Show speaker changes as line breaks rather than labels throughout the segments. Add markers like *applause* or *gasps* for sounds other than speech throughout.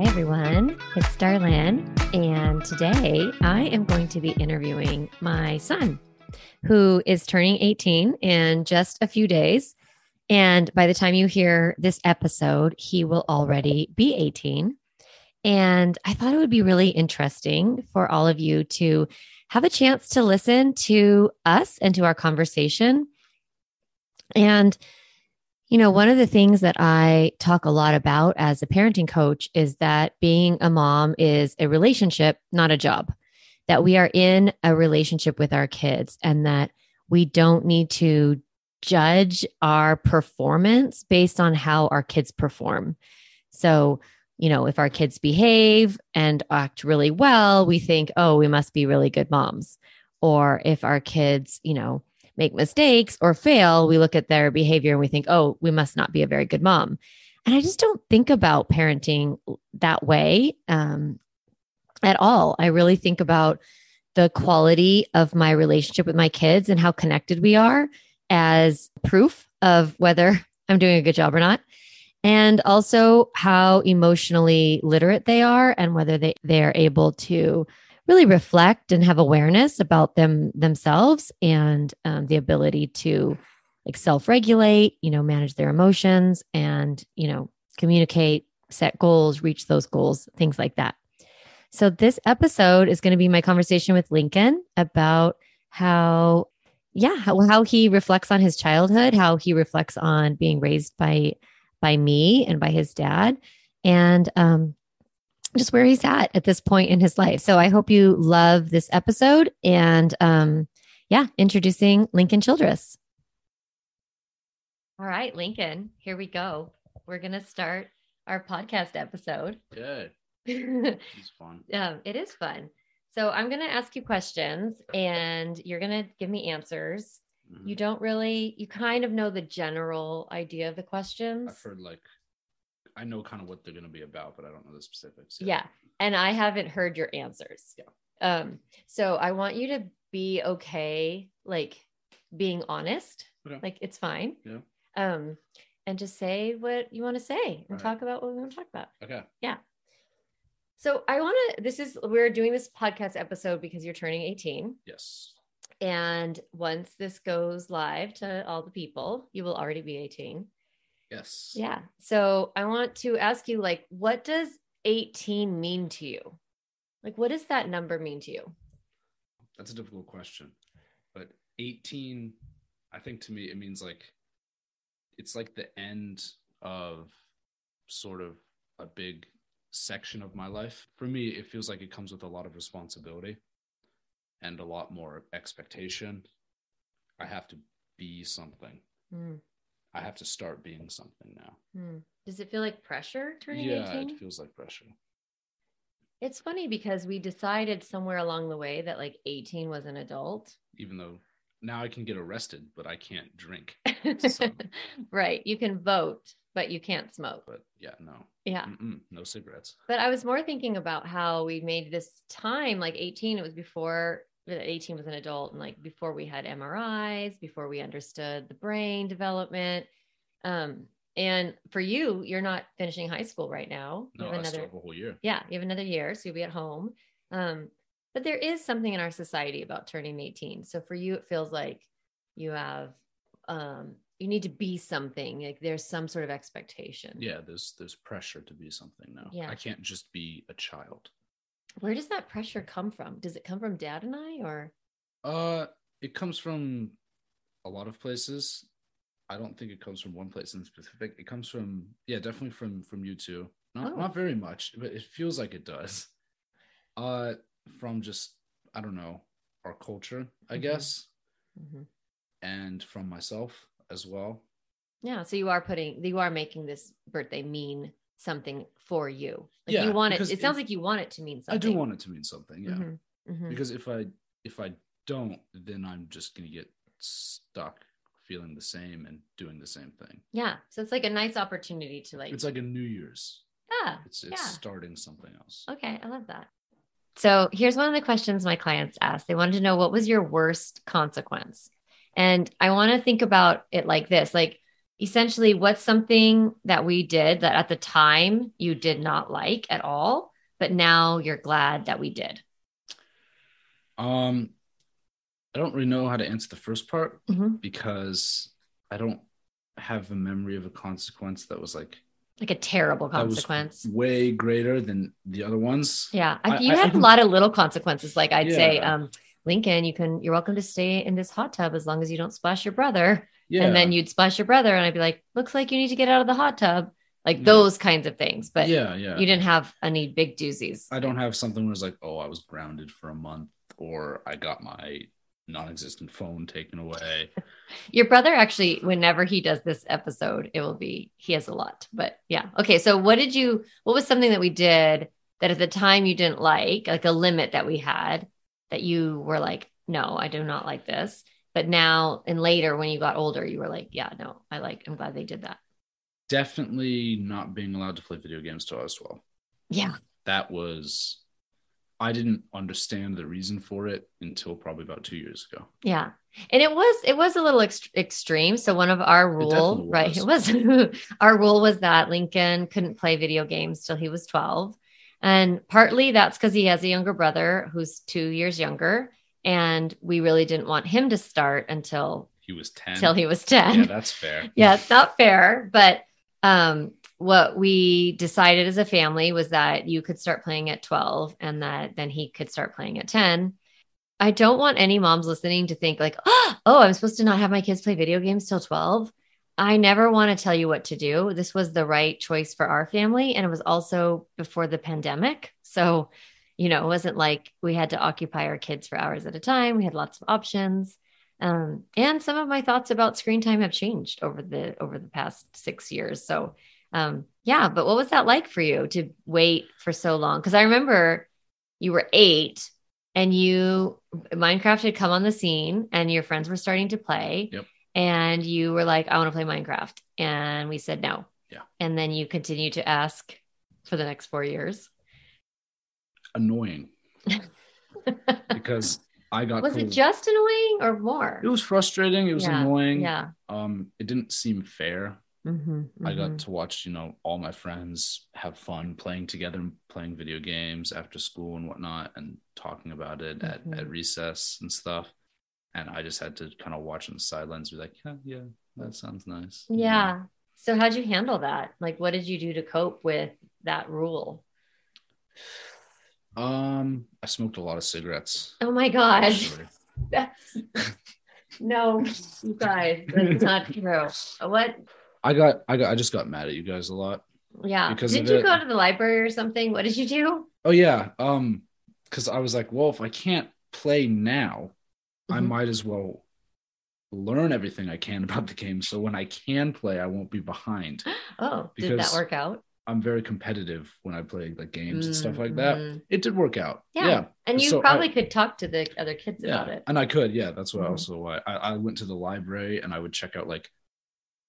Hi, everyone. It's Darlyn. And today I am going to be interviewing my son, who is turning 18 in just a few days. And by the time you hear this episode, he will already be 18. And I thought it would be really interesting for all of you to have a chance to listen to us and to our conversation. And you know, one of the things that I talk a lot about as a parenting coach is that being a mom is a relationship, not a job. That we are in a relationship with our kids and that we don't need to judge our performance based on how our kids perform. So, you know, if our kids behave and act really well, we think, oh, we must be really good moms. Or if our kids, you know, make mistakes or fail, we look at their behavior and we think, oh, we must not be a very good mom. And I just don't think about parenting that way um, at all. I really think about the quality of my relationship with my kids and how connected we are as proof of whether *laughs* I'm doing a good job or not. And also how emotionally literate they are and whether they, they are able to really reflect and have awareness about them themselves and um, the ability to like self-regulate you know manage their emotions and you know communicate set goals reach those goals things like that. So this episode is going to be my conversation with lincoln about how yeah how, how he reflects on his childhood how he reflects on being raised by by me and by his dad. And um, just where he's at at this point in his life. So I hope you love this episode and um yeah, introducing Lincoln Childress. All right, Lincoln, here we go. We're going to start our podcast episode.
Good. *laughs* it's fun.
Yeah, it is fun. So I'm going to ask you questions and you're going to give me answers. Mm-hmm. You don't really, you kind of know the general idea of the questions.
I've heard like I know kind of what they're going to be about, but I don't know the specifics.
Yet. Yeah. And I haven't heard your answers.
Yeah.
Um, so I want you to be okay, like being honest. Okay. Like it's fine.
Yeah.
Um, and just say what you want to say and right. talk about what we want to talk about.
Okay.
Yeah. So I want to, this is, we're doing this podcast episode because you're turning 18.
Yes.
And once this goes live to all the people, you will already be 18.
Yes.
Yeah. So I want to ask you, like, what does 18 mean to you? Like, what does that number mean to you?
That's a difficult question. But 18, I think to me, it means like, it's like the end of sort of a big section of my life. For me, it feels like it comes with a lot of responsibility and a lot more expectation. I have to be something. Mm. I have to start being something now.
Hmm. Does it feel like pressure turning
yeah,
18?
it feels like pressure.
It's funny because we decided somewhere along the way that like 18 was an adult.
Even though now I can get arrested, but I can't drink.
So. *laughs* right. You can vote, but you can't smoke.
But yeah, no.
Yeah.
Mm-mm, no cigarettes.
But I was more thinking about how we made this time like 18. It was before 18 was an adult and like before we had MRIs, before we understood the brain development. Um, and for you, you're not finishing high school right now.
You no, have another, I have a whole year.
Yeah, you have another year, so you'll be at home. Um, but there is something in our society about turning 18. So for you, it feels like you have um, you need to be something. Like there's some sort of expectation.
Yeah, there's there's pressure to be something now.
Yeah.
I can't just be a child.
Where does that pressure come from? Does it come from dad and I or?
Uh, it comes from a lot of places. I don't think it comes from one place in specific. It comes from yeah, definitely from from you too. Not oh. not very much, but it feels like it does. Uh, from just I don't know our culture, I mm-hmm. guess, mm-hmm. and from myself as well.
Yeah, so you are putting you are making this birthday mean something for you. Like
yeah,
you want it. It sounds like you want it to mean something.
I do want it to mean something. Yeah. Mm-hmm, mm-hmm. Because if I if I don't, then I'm just gonna get stuck feeling the same and doing the same thing.
Yeah. So it's like a nice opportunity to like.
It's like a New Year's.
Yeah.
It's it's
yeah.
starting something else.
Okay, I love that. So here's one of the questions my clients asked. They wanted to know what was your worst consequence, and I want to think about it like this: like essentially what's something that we did that at the time you did not like at all, but now you're glad that we did?
Um, I don't really know how to answer the first part
Mhm.
because I don't have a memory of a consequence that was like
Like a terrible consequence.
way greater than the other ones.
Yeah. I, you
I-
had
I
a *laughs* lot of little consequences. Like I'd say, um, Lincoln, you can, you're welcome to stay in this hot tub as long as you don't splash your brother.
Yeah.
And then you'd splash your brother. And I'd be like, looks like you need to get out of the hot tub. Like
Yeah.
those kinds of things. But
yeah, yeah.
you didn't have any big doozies.
I don't have something where it's like, oh, I was grounded for a month or I got my non-existent phone taken away. *laughs*
Your brother actually, whenever he does this episode, it will be he has a lot. But yeah. Okay. So what did you what was something that we did that at the time you didn't like, like a limit that we had that you were like, no, I do not like this. But now and later when you got older, you were like, yeah, no, I like I'm glad they did that.
Definitely not being allowed to play video games till I was 12.
Yeah.
That was I didn't understand the reason for it until probably about two years ago.
Yeah. And it was it was a little ext- extreme. So one of our rule,
definitely
right? It was *laughs* our rule was that Lincoln couldn't play video games till he was 12. And partly that's because he has a younger brother who's two years younger. And we really didn't want him to start until
He was 10.
till he was 10
Yeah, that's fair. *laughs*
yeah, it's not fair. But um, what we decided as a family was that you could start playing at 12 and that then he could start playing at 10. I don't want any moms listening to think like, oh, I'm supposed to not have my kids play video games till 12. I never want to tell you what to do. This was the right choice for our family. And it was also before the pandemic. So, you know, it wasn't like we had to occupy our kids for hours at a time. We had lots of options. Um, and some of my thoughts about screen time have changed over the over the past six years. So um, yeah, but what was that like for you to wait for so long? Because I remember you were eight and you Minecraft had come on the scene and your friends were starting to play.
Yep.
And you were like, I want to play Minecraft. And we said no.
Yeah.
And then you continued to ask for the next four years.
Annoying *laughs* because I got
was it just annoying or more?
it was frustrating. It was
Yeah,
annoying.
Yeah.
Um, it didn't seem fair.
Mhm,
I
mhm.
got to watch, you know, all my friends have fun playing together and playing video games after school and whatnot and talking about it at,
Mhm.
at recess and stuff. And I just had to kind of watch on the sidelines, be like, yeah, yeah, that sounds nice.
Yeah. So how'd you handle that? Like, what did you do to cope with that rule?
Um, I smoked a lot of cigarettes.
Oh my gosh.
actually. *laughs*
That's no, you guys, that's not true. What?
I got, I got, I just got mad at you guys a lot.
Yeah.
Because
did you
it.
go to the library or something? What did you do?
Oh yeah. Um, because I was like, well, if I can't play now, I
Mhm.
might as well learn everything I can about the game. So when I can play, I won't be behind. *gasps*
Oh, did that work out?
I'm very competitive when I play like games and stuff like that.
Mhm.
It did work out.
Yeah.
Yeah.
And you
So I-
probably could talk to the other kids
Yeah.
about it.
And I could, yeah. That's what
Mhm.
also why I, I went to the library and I would check out like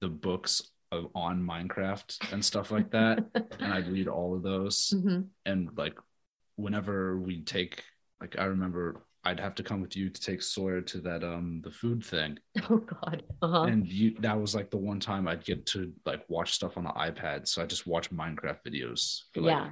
the books of, on Minecraft and stuff like that. *laughs* and I'd read all of those.
Mhm.
and like whenever we take like i remember i'd have to come with you to take sawyer to that um the food thing *laughs*
Oh God. Uh-huh.
and you that was like the one time i'd get to like watch stuff on the ipad so i just watched minecraft videos for like
Yeah.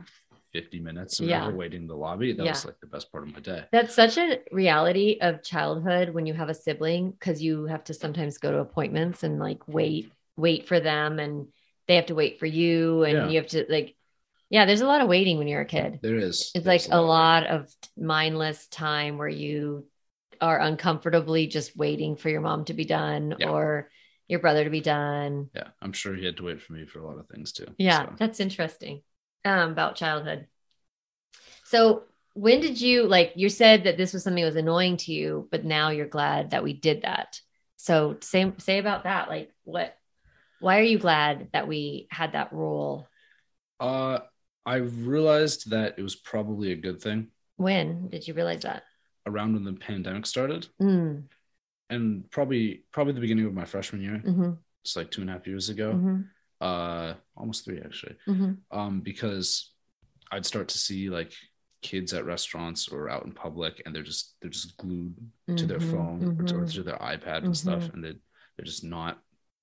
50 minutes or
Yeah.
whatever waiting in the lobby that
Yeah.
was like the best part of my day
That's such a reality of childhood when you have a sibling because you have to sometimes go to appointments and like wait, wait for them and they have to wait for you and
Yeah.
you have to like, yeah, there's a lot of waiting when you're a kid.
there is
It's
there's
like a lot of mindless time where you are uncomfortably just waiting for your mom to be done
Yeah.
or your brother to be done.
yeah i'm sure he had to wait for me for a lot of things too
Yeah,
so.
that's interesting um, about childhood. So, when did you like? You said that this was something that was annoying to you, but now you're glad that we did that. So, say say about that. Like, what? Why are you glad that we had that rule?
uh i realized that it was probably a good thing.
When did you realize that?
around when the pandemic started.
Mm,
and probably probably the beginning of my freshman year.
Hmm
it's like two and a half years ago.
Hmm
uh almost three actually.
Hmm
um because i'd start to see like kids at restaurants or out in public and they're just they're just glued to their
Mhm,
phone or, to, or
mhm.
to their ipad and stuff
Mhm.
and they they're just not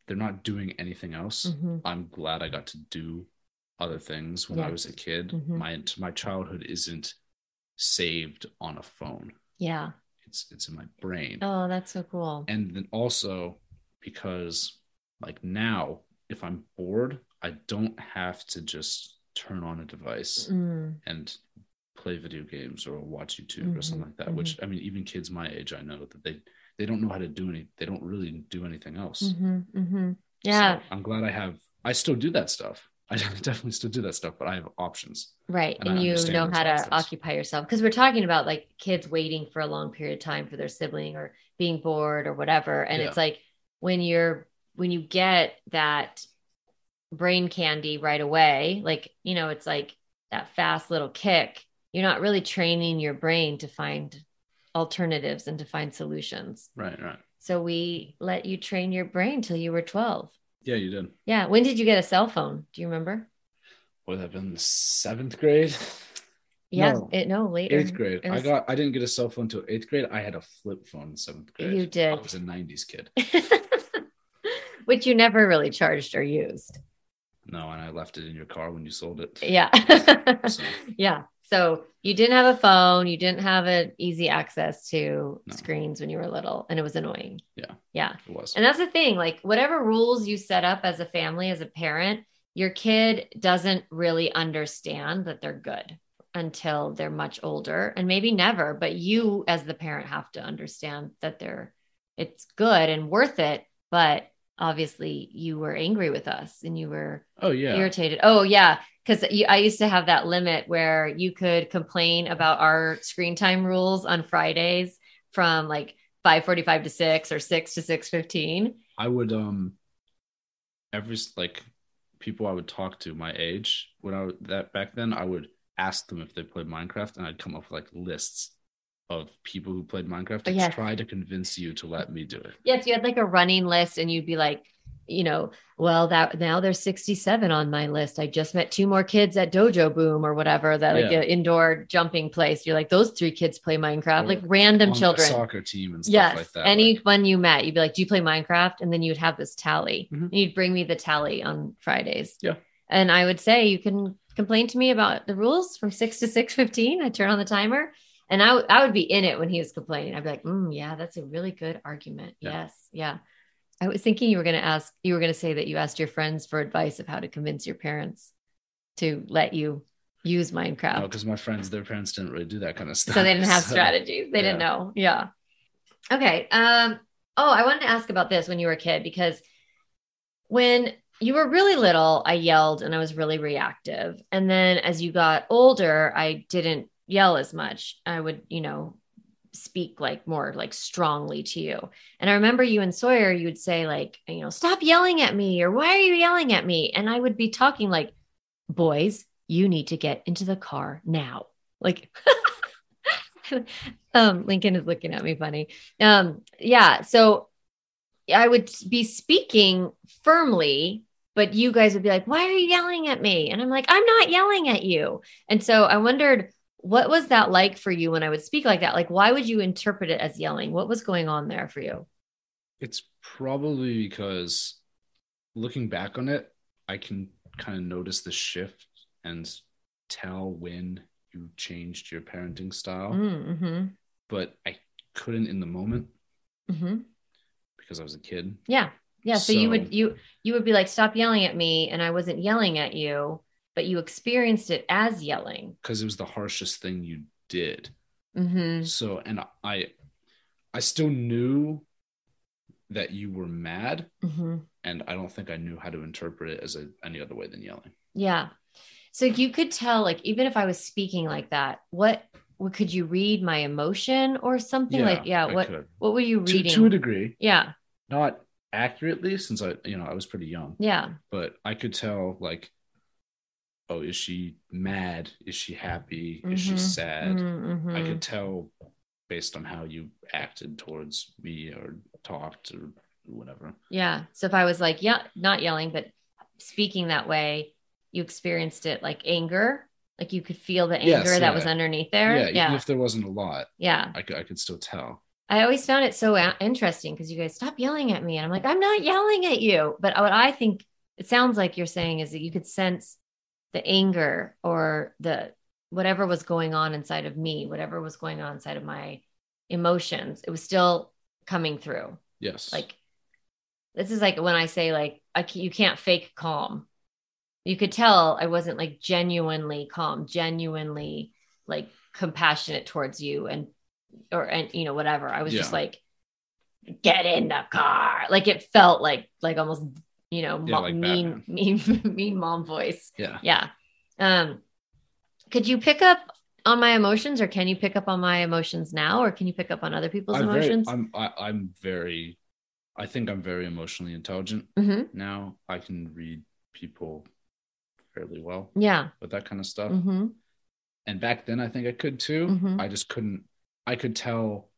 they're not doing anything else. I'm glad I got to do other things when
Yeah.
I was a kid.
Mhm.
My my childhood isn't saved on a phone.
Yeah.
It's it's in my brain.
Oh, that's so cool.
And then also because like now if I'm bored, I don't have to just turn on a device
Mm,
and play video games or watch YouTube or something like that. Which I mean, even kids my age, I know that they they don't know how to do any. They don't really do anything else.
mhm, mhm.
So
Yeah.
I'm glad I have. I still do that stuff. *laughs* I definitely still do that stuff, but I have options.
Right.
And
And, you know how to
concepts.
occupy yourself. Because we're talking about like kids waiting for a long period of time for their sibling or being bored or whatever. And
Yeah.
it's like when you're, when you get that brain candy right away, like, you know, it's like that fast little kick, you're not really training your brain to find alternatives and to find solutions.
Right, right.
So we let you train your brain till you were 12.
Yeah, you did.
Yeah. When did you get a cell phone? Do you remember?
Would have been seventh grade?
Yeah.
No.
It, no, later.
Eighth grade.
It
I got. I didn't get a cell phone until eighth grade. I had a flip phone in seventh grade.
You did.
I was a '90s kid. *laughs*
which you never really charged or used.
No, and I left it in your car when you sold it.
Yeah.
So, *laughs*
yeah. So you didn't have a phone, you didn't have an easy access to
No.
screens when you were little, and it was annoying.
Yeah.
Yeah.
it was.
And that's the thing, like whatever rules you set up as a family, as a parent, your kid doesn't really understand that they're good until they're much older and maybe never, but you as the parent have to understand that they're it's good and worth it, but obviously you were angry with us and you were
oh yeah.
irritated. Oh yeah, because I used to have that limit where you could complain about our screen time rules on Fridays from like five forty-five to six or six to six fifteen.
I would um every like people I would talk to my age when I would- that back then I would ask them if they played Minecraft and I'd come up with like lists of people who played Minecraft to
yes.
try to convince you to let me do it.
Yes, you had like a running list, and you'd be like, you know, well, that now there's 67 on my list. I just met two more kids at Dojo Boom or whatever, that like
Yeah.
an indoor jumping place. You're like, those three kids play Minecraft,
Or
like random children.
soccer team and stuff
yes
like that.
anyone you met you'd be like do you play minecraft and then you'd have this tally
Mhm.
and you'd bring me the tally on fridays
Yeah.
and i would say you can complain to me about the rules from 6 to 6.15 i turn on the timer and I, w- I would be in it when he was complaining i'd be like mm, yeah that's a really good argument
Yeah.
yes yeah i was thinking you were going to ask you were going to say that you asked your friends for advice of how to convince your parents to let you use minecraft.
Because my friends, their parents didn't really do that kind of stuff.
so they didn't have
So,
strategies. They didn't know. Yeah. Okay um oh i wanted to ask about this when you were a kid because when you were really little i yelled and i was really reactive. And then as you got older i didn't yell as much. I would you know speak like more like strongly to you. And i remember you and sawyer you would say like you know stop yelling at me or why are you yelling at me? And i would be talking like boys you need to get into the car now. Like *laughs* um lincoln is looking at me funny. Um yeah so i would be speaking firmly but you guys would be like why are you yelling at me? And i'm like i'm not yelling at you. And so i wondered what was that like for you when i would speak like that like why would you interpret it as yelling what was going on there for you
It's probably because looking back on it, I can kind of notice the shift and tell when you changed your parenting style,
mm-hmm.
but I couldn't in the moment
Mm-hmm.
because I was a kid.
Yeah. Yeah. So, you would you you would be like, stop yelling at me, and I wasn't yelling at you, but you experienced it as yelling.
because it was the harshest thing you did.
Mm-hmm.
So, and I, I still knew that you were mad,
Mm-hmm.
and I don't think I knew how to interpret it as a, any other way than yelling.
Yeah. So you could tell, like, even if I was speaking like that, what, what could you read my emotion or something like, yeah,
I
what,
could.
what were you
To,
reading?
to a degree,
yeah.
not accurately, since I, you know, I was pretty young,
Yeah.
but I could tell like, oh, is she mad? Is she happy? Is she
Mhm.
sad?
Mhm,
I
mhm.
could tell based on how you acted towards me or talked or whatever.
Yeah. So if I was like, yeah, not yelling, but speaking that way, you experienced it like anger, like you could feel the anger
Yes,
that was underneath there.
Yeah,
Yeah.
even if there wasn't a lot,
Yeah.
I could I could still tell.
I always found it so a- interesting because you guys stop yelling at me. And I'm like, I'm not yelling at you. But what I think it sounds like you're saying is that you could sense the anger or the whatever was going on inside of me, whatever was going on inside of my emotions, it was still coming through.
Yes.
Like, this is like when I say, like, I, you can't fake calm. You could tell I wasn't like genuinely calm, genuinely like compassionate towards you and or and you know whatever i was just like get in the car like it felt like like almost you know
Yeah,
mo-
like
mean *laughs* mean mean mom voice
yeah.
yeah um could you pick up on my emotions or can you pick up on my emotions now or can you pick up on other people's
I'm very,
emotions
I'm I, I'm very I think I'm very emotionally intelligent
hmm
now. I can read people fairly well
yeah
with that kind of stuff.
hmm
And back then I think I could too.
Mhm.
I just couldn't I could tell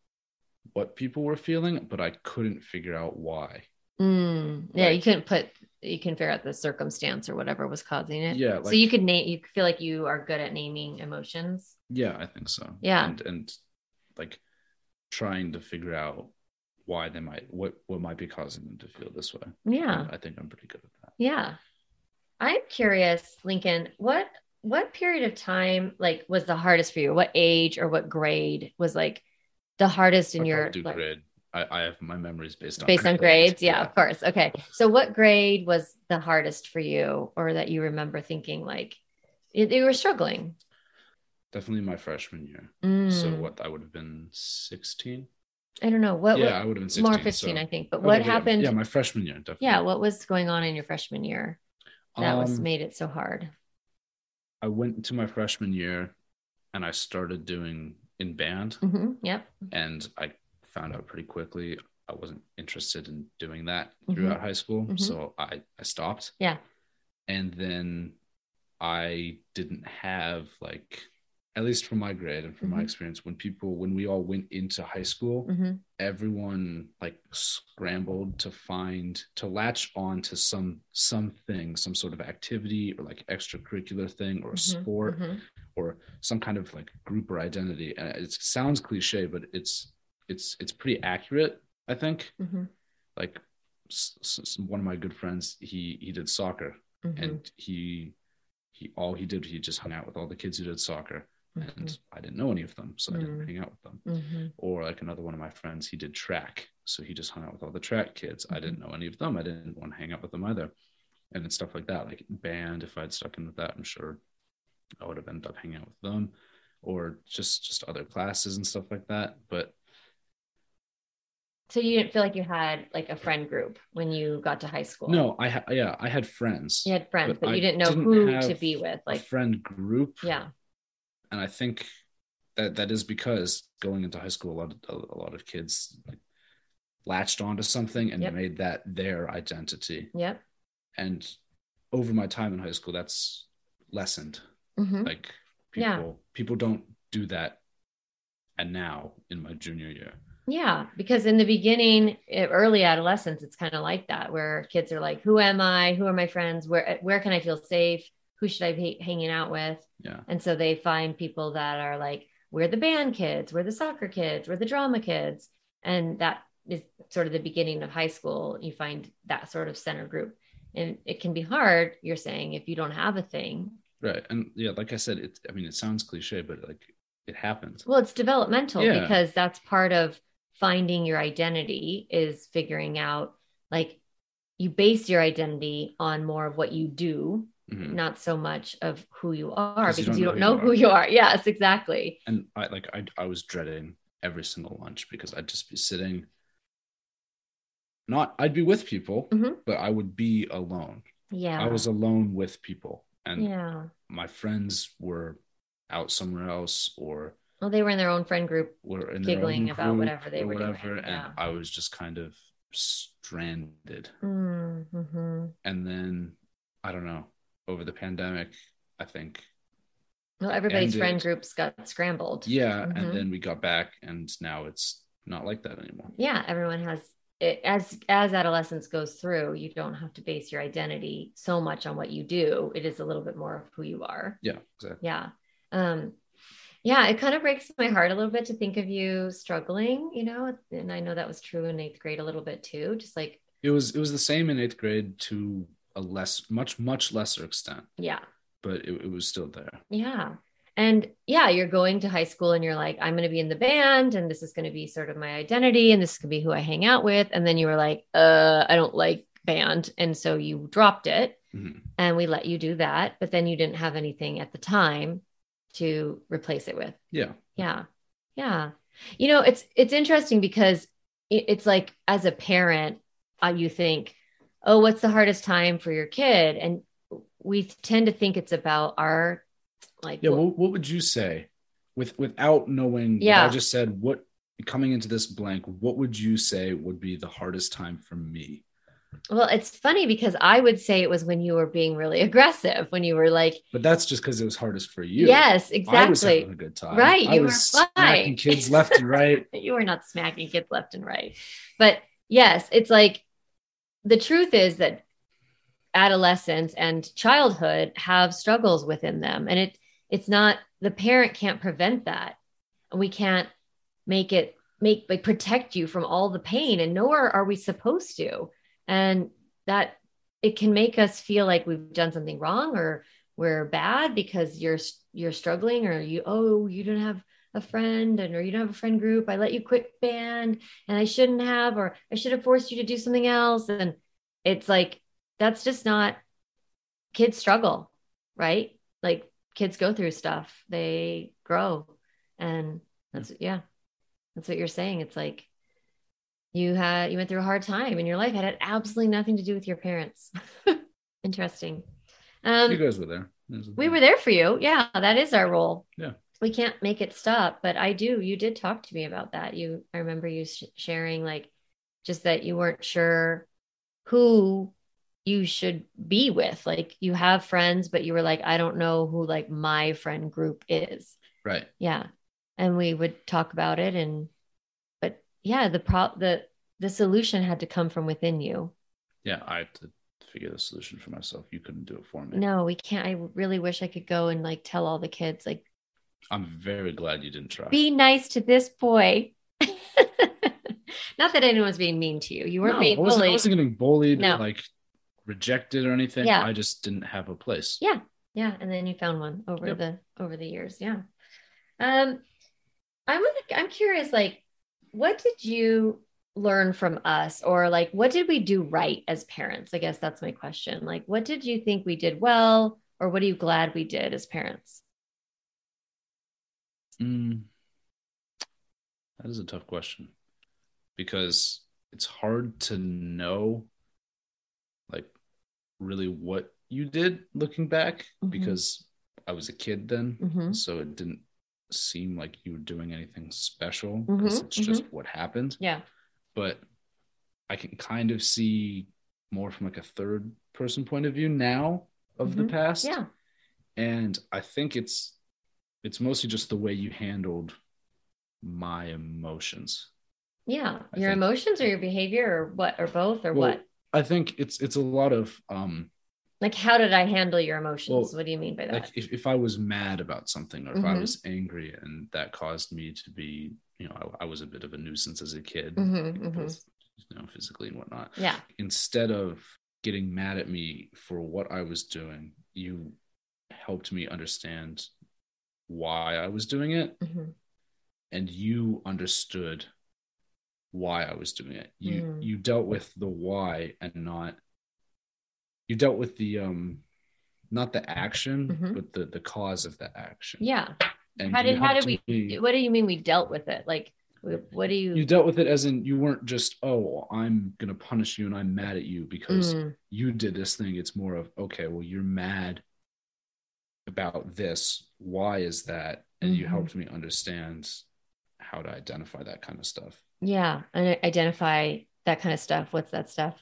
what people were feeling, but I couldn't figure out why.
Mm. yeah you
Like-
couldn't put you can figure out the circumstance or whatever was causing it
Yeah,
so you could name you feel like you are good at naming emotions
Yeah, I think so.
Yeah.
And and like trying to figure out why they might what what might be causing them to feel this way.
yeah
And I think I'm pretty good at that.
Yeah. I'm curious, Lincoln, what what period of time like was the hardest for you? What age or what grade was like the hardest in
I'd
your like,
grade. I, I have my memories based on
based on grades? Yeah, of course. Okay. So what grade was the hardest for you or that you remember thinking like you, were struggling?
Definitely my freshman year.
Mm,
So what I would have been 16.
I don't know. What
yeah, I would have been 16.
more 15,
so-
I think. But what
yeah,
happened?
Yeah, my freshman year, definitely.
yeah, what was going on in your freshman year that was
Um,
made it so hard?
I went into my freshman year and I started doing in band
hmm Yep.
and I found out pretty quickly I wasn't interested in doing that
Mhm.
throughout high school.
Mhm.
So I, I stopped.
Yeah.
And then I didn't have like at least from my grade and from my
Mhm.
experience, when people when we all went into high school,
hmm
everyone like scrambled to find to latch on to some something some sort of activity or like extracurricular thing or a
Mhm,
sport
mhm.
or some kind of like group or identity and it sounds cliche but it's it's it's pretty accurate i think
hmm
like s- s- one of my good friends he he did soccer
Mhm.
and he he all he did he just hung out with all the kids who did soccer
Mhm.
and i didn't know any of them so i didn't
Mm.
hang out with them
Mhm.
or like another one of my friends he did track so he just hung out with all the track kids i didn't know any of them i didn't want to hang out with them either and then stuff like that like band if i'd stuck in with that i'm sure i would have ended up hanging out with them or just just other classes and stuff like that but
So you didn't feel like you had like a friend group when you got to high school?
no i ha- yeah i had friends
You had friends,
but
but, you didn't know
didn't
who to be with.
a
Like,
friend group
yeah.
and i think that that is because going into high school a lot of a lot of kids like latched onto something and
Yep.
made that their identity
Yep.
and over my time in high school that's lessened
hmm
like people
Yeah.
people don't do that and now in my junior year
Yeah. Because in the beginning, eh, early adolescence, it's kind of like that where kids are like, who am I? Who are my friends? Where, where can I feel safe? Who should I be hanging out with?
yeah
And so they find people that are like, we're the band kids, we're the soccer kids, we're the drama kids. And that is sort of the beginning of high school. You find that sort of center group. And it can be hard, you're saying, if you don't have a thing.
right and yeah like i said it i mean it sounds cliche but like it happens
Well, it's developmental
Yeah.
because that's part of finding your identity is figuring out like you base your identity on more of what you do,
Mhm.
not so much of who you are
'Cause you
because
don't
you
know
don't
who
know who you are. Yes, exactly.
and i like I, I was dreading every single lunch because i'd just be sitting not i'd be with people
Mhm.
but i would be alone
Yeah.
i was alone with people and
yeah.
my friends were out somewhere else or
Well, they were in their own friend group.
were in
Giggling about
group
whatever they were doing,
whatever, and
yeah.
I was just kind of stranded.
Mm-hmm.
And then I don't know. Over the pandemic, I think
Well, everybody's
ended.
friend groups got scrambled.
yeah,
Mhm.
and then we got back, and now it's not like that anymore.
yeah everyone has it, as as adolescence goes through you don't have to base your identity so much on what you do it is a little bit more of who you are
Yeah, exactly.
yeah um yeah, it kind of breaks my heart a little bit to think of you struggling, you know, and I know that was true in eighth grade a little bit too. Just like
it was it was the same in eighth grade to a less much much lesser extent
yeah,
but it, it was still there
yeah. And yeah, you're going to high school and you're like, I'm going to be in the band and this is going to be sort of my identity and this is going to be who I hang out with. And then you were like, uh, I don't like band. And so you dropped it
Mhm.
and we let you do that. But then you didn't have anything at the time to replace it with.
yeah
Yeah. Yeah. You know, it's it's interesting because it, it's like as a parent, uh, you think, "Oh, what's the hardest time for your kid?" And we tend to think it's about our like
yeah what, what would you say with without knowing
Yeah.
i just said what coming into this blank what would you say would be the hardest time for me
well, it's funny because I would say it was when you were being really aggressive, when you were like,
but that's just because it was hardest for you
"Yes, exactly.
I was having
exactly."
a good time.
Right,
I
you
was
were
smacking kids left and right. *laughs*
you were not smacking kids left and right. But yes, it's like the truth is that adolescence and childhood have struggles within them. And it it's not the parent can't prevent that. And we can't make it make like protect you from all the pain and nor are we supposed to. And that it can make us feel like we've done something wrong or we're bad because you're you're struggling or you oh you don't have a friend and or you don't have a friend group. I let you quit band and i shouldn't have or i should have forced you to do something else. And it's like that's just not kids struggle right? Like kids go through stuff. They grow. And that's yeah that's what you're saying. It's like you had you went through a hard time in your life it had absolutely nothing to do with your parents *laughs* interesting um
you guys were there.
we were there for you. Yeah, that is our role.
Yeah.
We can't make it stop, but I do. You did talk to me about that. You, I remember you sh- sharing like just that you weren't sure who you should be with. Like you have friends, but you were like, I don't know who like my friend group is.
right.
Yeah. And we would talk about it and yeah, the pro the the solution had to come from within you.
Yeah, I had to figure the solution for myself. You couldn't do it for me.
No, we can't. I really wish I could go and like tell all the kids like
I'm very glad you didn't try.
be nice to this boy. *laughs* Not that anyone's being mean to you. You weren't
no,
being
I wasn't, I wasn't getting bullied,
No.
like rejected or anything.
Yeah.
I just didn't have a place.
Yeah. Yeah. And then you found one over
Yep.
the over the years. Yeah. Um I'm I'm curious, like, what did you learn from us? Or like what did we do right as parents? I guess that's my question. Like, what did you think we did well? Or what are you glad we did as parents?
Mm, that is a tough question because it's hard to know, like, really what you did looking back
Mhm.
because I was a kid then.
Mhm.
So it didn't seem like you were doing anything special because
Mhm,
it's just what happened.
Yeah.
But I can kind of see more from like a third person point of view now of the
Mhm.
past
Yeah.
and i think it's it's mostly just the way you handled my emotions
Yeah.
I
Your
think-
emotions or your behavior or what or both or
Well,
what?
i think it's it's a lot of um
Like, how did I handle your emotions?
Well,
what do you mean by that?
like if, if i was mad about something or if i
Mhm.
was angry and that caused me to be you know i, I was a bit of a nuisance as a kid
Mhm,
like,
mhm.
you know physically and whatnot
yeah.
instead of getting mad at me for what i was doing you helped me understand why i was doing it
Mhm.
and you understood why I was doing it. You
Mm.
you dealt with the why and not you dealt with the um not the action
Mhm.
but the the cause of the action.
Yeah.
And
How did how did we?
me-
What do you mean we dealt with it? Like, what do you?
you dealt with it as in you weren't just oh I'm gonna punish you and I'm mad at you because
Mm,
you did this thing. It's more of okay well you're mad about this. Why is that? And you
Mhm.
helped me understand how to identify that kind of stuff.
yeah, and identify that kind of stuff. What's that stuff?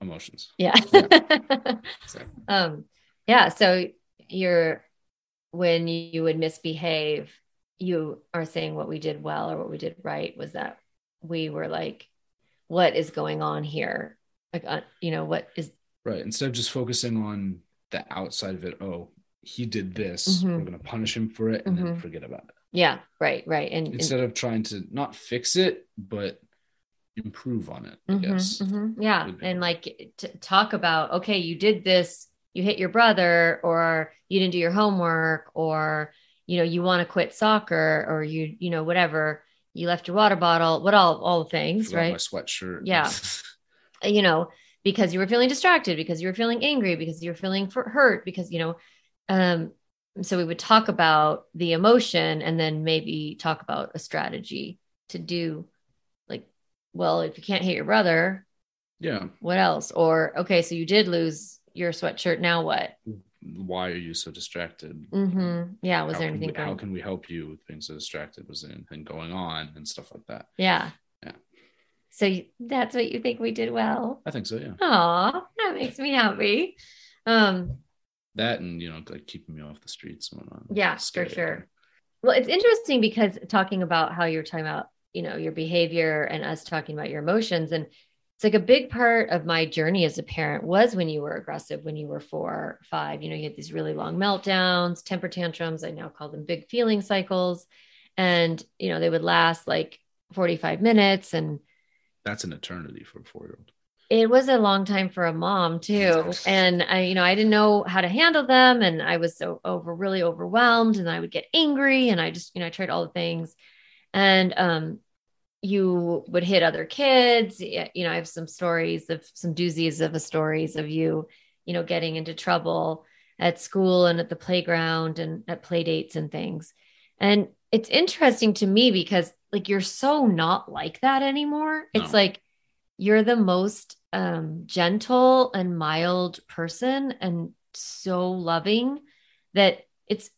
Emotions.
Yeah.
Exactly. *laughs*
um. Yeah. So you're when you would misbehave, you are saying what we did well or what we did right was that we were like, what is going on here? Like, uh, you know, what is
Right. Instead of just focusing on the outside of it, oh, he did this,
Mhm.
we're going to punish him for it and then
Mhm.
forget about it.
Yeah, right, right. And, and
instead of trying to not fix it, but improve on it. I
Mhm,
guess.
mhm. Yeah. And like t- talk about, okay, you did this, you hit your brother, or you didn't do your homework, or, you know, you want to quit soccer, or you, you know, whatever, you left your water bottle, what all, all the things,
Forgot my
right?
sweatshirt.
Yeah. *laughs* You know, because you were feeling distracted, because you were feeling angry, because you were feeling for hurt, because, you know, um, so we would talk about the emotion and then maybe talk about a strategy to do well, if you can't hit your brother,
yeah.
what else? Or okay, so you did lose your sweatshirt. Now what?
Why are you so distracted?
Mm-hmm. Yeah. Was
how
there anything?
we, how can we help you with being so distracted? Was there anything going on and stuff like that?
yeah.
Yeah.
So you, that's what you think we did well.
I think so. Yeah.
Aw, that makes me happy. Um,
That and you know, like keeping me off the streets and whatnot.
Yeah, for sure. well, it's interesting because talking about how you're talking about, you know, your behavior and us talking about your emotions. And it's like a big part of my journey as a parent was when you were aggressive, when you were four, five, you know, you had these really long meltdowns, temper tantrums. I now call them big feeling cycles. And, you know, they would last like 45 minutes. And
That's an eternity for a four year old.
it was a long time for a mom too and i you know i didn't know how to handle them and i was so over really overwhelmed and i would get angry and i just you know i tried all the things and um you would hit other kids. You know i have some stories of some doozies of a stories of you you know getting into trouble at school and at the playground and at play dates and things. And it's interesting to me because like you're so not like that anymore. It's like you're the most um, gentle and mild person and so loving that it's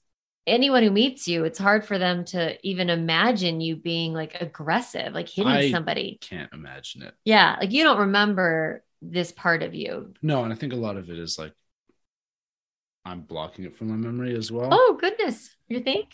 anyone who meets you it's hard for them to even imagine you being like aggressive like hitting somebody.
I-
somebody
Can't imagine it.
yeah like you don't remember this part of you
No, and I think a lot of it is like I'm blocking it from my memory as well.
oh goodness you think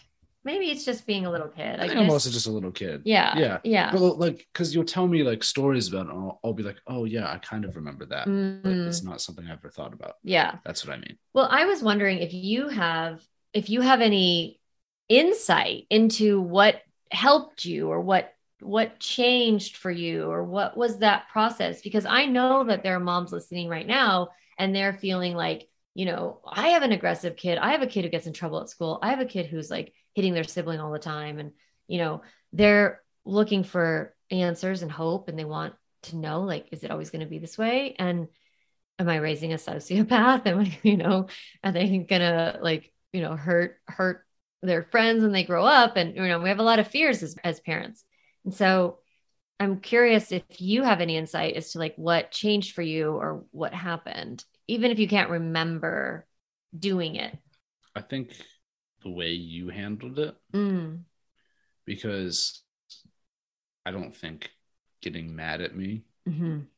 maybe it's just being a little kid
I
i,
think I'm also just a little kid.
yeah
Yeah.
yeah
But like, because you'll tell me like stories about it, and I'll, I'll be like, oh yeah, I kind of remember that. But
Mm,
it's not something I ever thought about.
yeah
That's what I mean.
Well, I was wondering if you have if you have any insight into what helped you or what what changed for you or what was that process because I know that there are moms listening right now and they're feeling like, you know, I have an aggressive kid. I have a kid who gets in trouble at school. I have a kid who's like hitting their sibling all the time and you know, they're looking for answers and hope and they want to know like is it always going to be this way and am I raising a sociopath? *laughs* Am I, you know, are they gonna like, you know, hurt hurt their friends when they grow up? And you know, we have a lot of fears as, as parents. And so I'm curious if you have any insight as to like what changed for you or what happened, even if you can't remember doing it.
I think the way you handled it,
Mm,
because I don't think getting mad at me
mhm,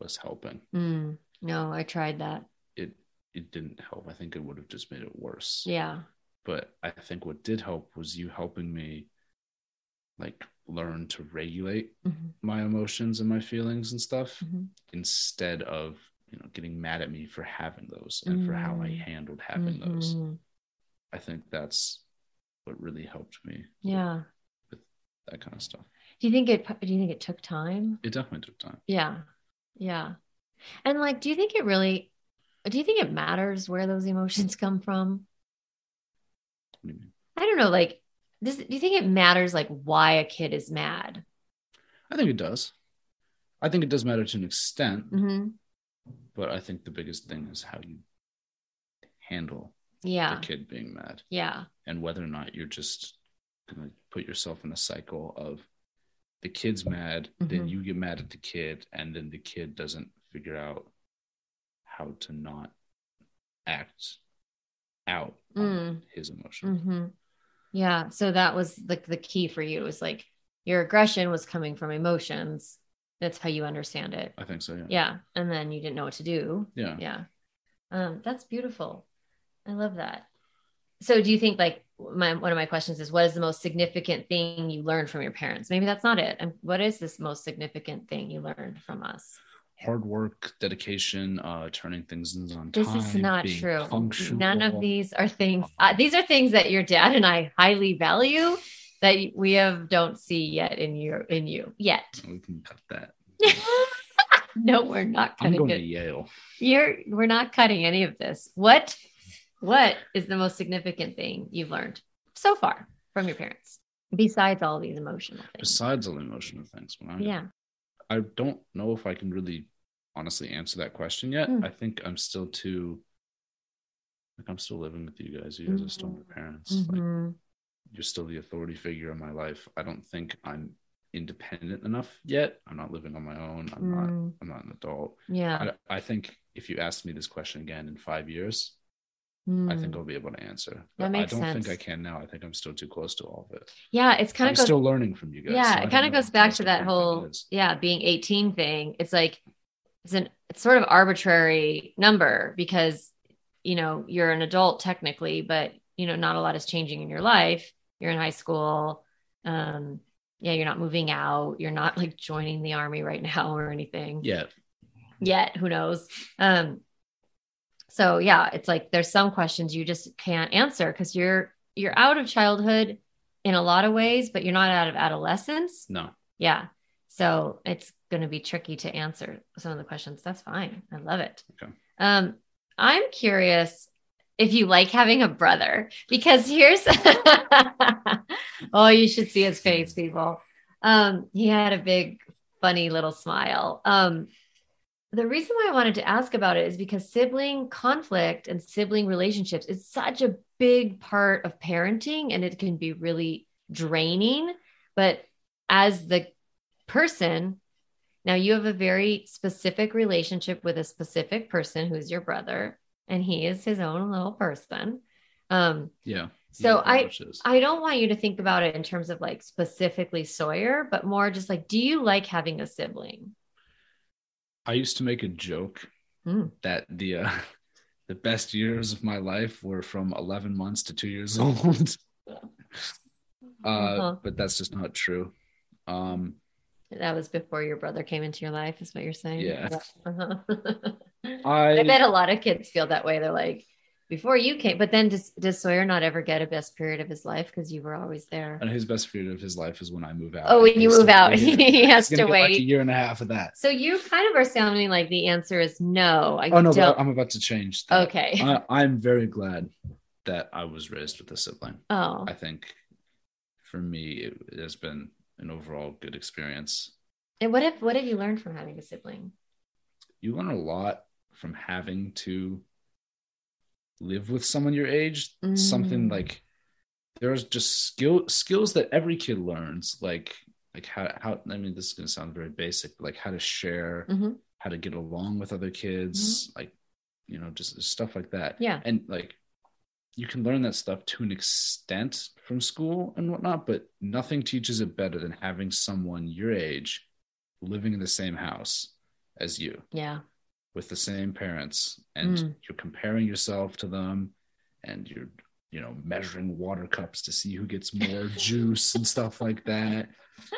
was helping.
mm. No, I tried that.
It didn't help. I think it would have just made it worse.
Yeah.
But I think what did help was you helping me like learn to regulate
Mhm,
my emotions and my feelings and stuff
mhm,
instead of you know getting mad at me for having those and for how I
Mm.
handled having those.
mhm.
I think that's what really helped me.
Yeah.
With that kind of stuff.
Do you think it do you think it took time?
It definitely took time.
Yeah. Yeah. And like, do you think it really, do you think it matters where those emotions come from?
Do?
I don't know. Like, does, do you think it matters like why a kid is mad?
I think it does. I think it does matter to an extent,
Mm-hmm.
but I think the biggest thing is how you handle
Yeah.
the kid being mad
Yeah.
and whether or not you're just going to put yourself in a cycle of the kid's mad, then
Mhm.
you get mad at the kid, and then the kid doesn't figure out how to not act out
Mm.
his emotion.
Mm-hmm. Yeah. So that was like the key for you It was like your aggression was coming from emotions. That's how you understand it.
I think so. Yeah.
Yeah. And then you didn't know what to do.
Yeah.
Yeah. Um, that's beautiful. I love that. So do you think like my one of my questions is what is the most significant thing you learned from your parents? Maybe that's not it. And what is this most significant thing you learned from us?
Hard work, dedication, uh, turning things in on
This
time.
is not true.
punctual.
None of these are things. Uh, these are things that your dad and I highly value that we have don't see yet in you in you yet.
We can cut that. *laughs*
no, we're not cutting.
I'm going
it.
to Yale.
You're we're not cutting any of this. What what is the most significant thing you've learned so far from your parents besides all these emotional things?
Besides all the emotional things,
Yeah.
I don't know if I can really honestly answer that question yet.
Hmm.
I think I'm still too like I'm still living with you guys. You guys are still my parents. Like
Mhm.
you're still the authority figure in my life. I don't think I'm independent enough yet. I'm not living on my own. I'm not
Mm,
I'm not an adult.
yeah.
I, I think if you asked me this question again in five years, I
Mm.
think I'll be able to answer.
That
But I don't think. I can now. I think I'm still too close to all of it.
yeah, it's kind of goes
still learning from you guys. so
yeah it kind of goes back to that whole yeah being 18 thing it's like it's an it's sort of arbitrary number because you know you're an adult technically but you know not a lot is changing in your life you're in high school um yeah you're not moving out you're not like joining the army right *laughs* now or anything
Yeah,
yet who knows um so yeah it's like there's some questions you just can't answer because you're you're out of childhood in a lot of ways but you're not out of adolescence.
No.
yeah. So it's going to be tricky to answer some of the questions. That's fine. I love it.
Okay.
um i'm curious if you like having a brother because here's *laughs* oh you should see his face people. Um he had a big funny little smile. Um the reason why I wanted to ask about it is because sibling conflict and sibling relationships is such a big part of parenting and it can be really draining. But as the person, now you have a very specific relationship with a specific person who's your brother, and he is his own little person. Um,
Yeah.
So I- I don't want you to think about it in terms of like specifically Sawyer, but more just like, do you like having a sibling?
I used to make a joke
Hmm.
that the uh, *laughs* the best years of my life were from 11 months to two years *laughs* old. uh,
Uh-huh.
But that's just not true. Um,
That was before your brother came into your life, is what you're saying.
Yeah.
Uh-huh. *laughs*
I,
I bet a lot of kids feel that way. They're like, before you came, but then does, does Sawyer not ever get a best period of his life because you were always there?
and his best period of his life is when I move out.
Oh, when you move out, *laughs* he has
gonna wait like a year and a half of that.
So you kind of are sounding like the answer is no. I
Oh no, I'm about to change. That.
okay.
I, I'm very glad that I was raised with a sibling.
oh,
I think for me, it, it has been an overall good experience.
and what if what have you learned from having a sibling?
You learn a lot from having to live with someone your age. Something
Mm.
like there's just skill skills that every kid learns, like like how how I mean this is gonna sound very basic, but like how to share,
Mhm.
how to get along with other kids, like you know, just stuff like that.
Yeah.
and like you can learn that stuff to an extent from school and whatnot, but nothing teaches it better than having someone your age living in the same house as you
Yeah.
With the same parents and
Mm.
you're comparing yourself to them and you're you know measuring water cups to see who gets more *laughs* juice and stuff like that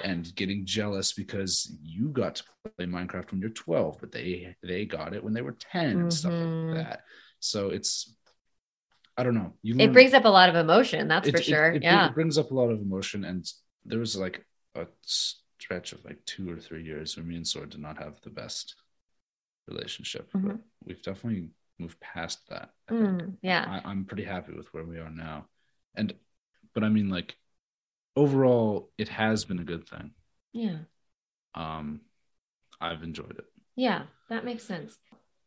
and getting jealous because you got to play minecraft when you're 12 but they they got it when they were 10 and stuff like that so it's i don't know you
It
learn-
brings up a lot of emotion, that's
it-
for
it-
sure.
it,
yeah.
it brings up a lot of emotion and there was like a stretch of like two or three years where me and Sawyer did not have the best relationship but
Mhm.
we've definitely moved past that I.
Mm, yeah.
I, i'm pretty happy with where we are now and but i mean like overall it has been a good thing
Yeah.
um i've enjoyed it
Yeah, that makes sense.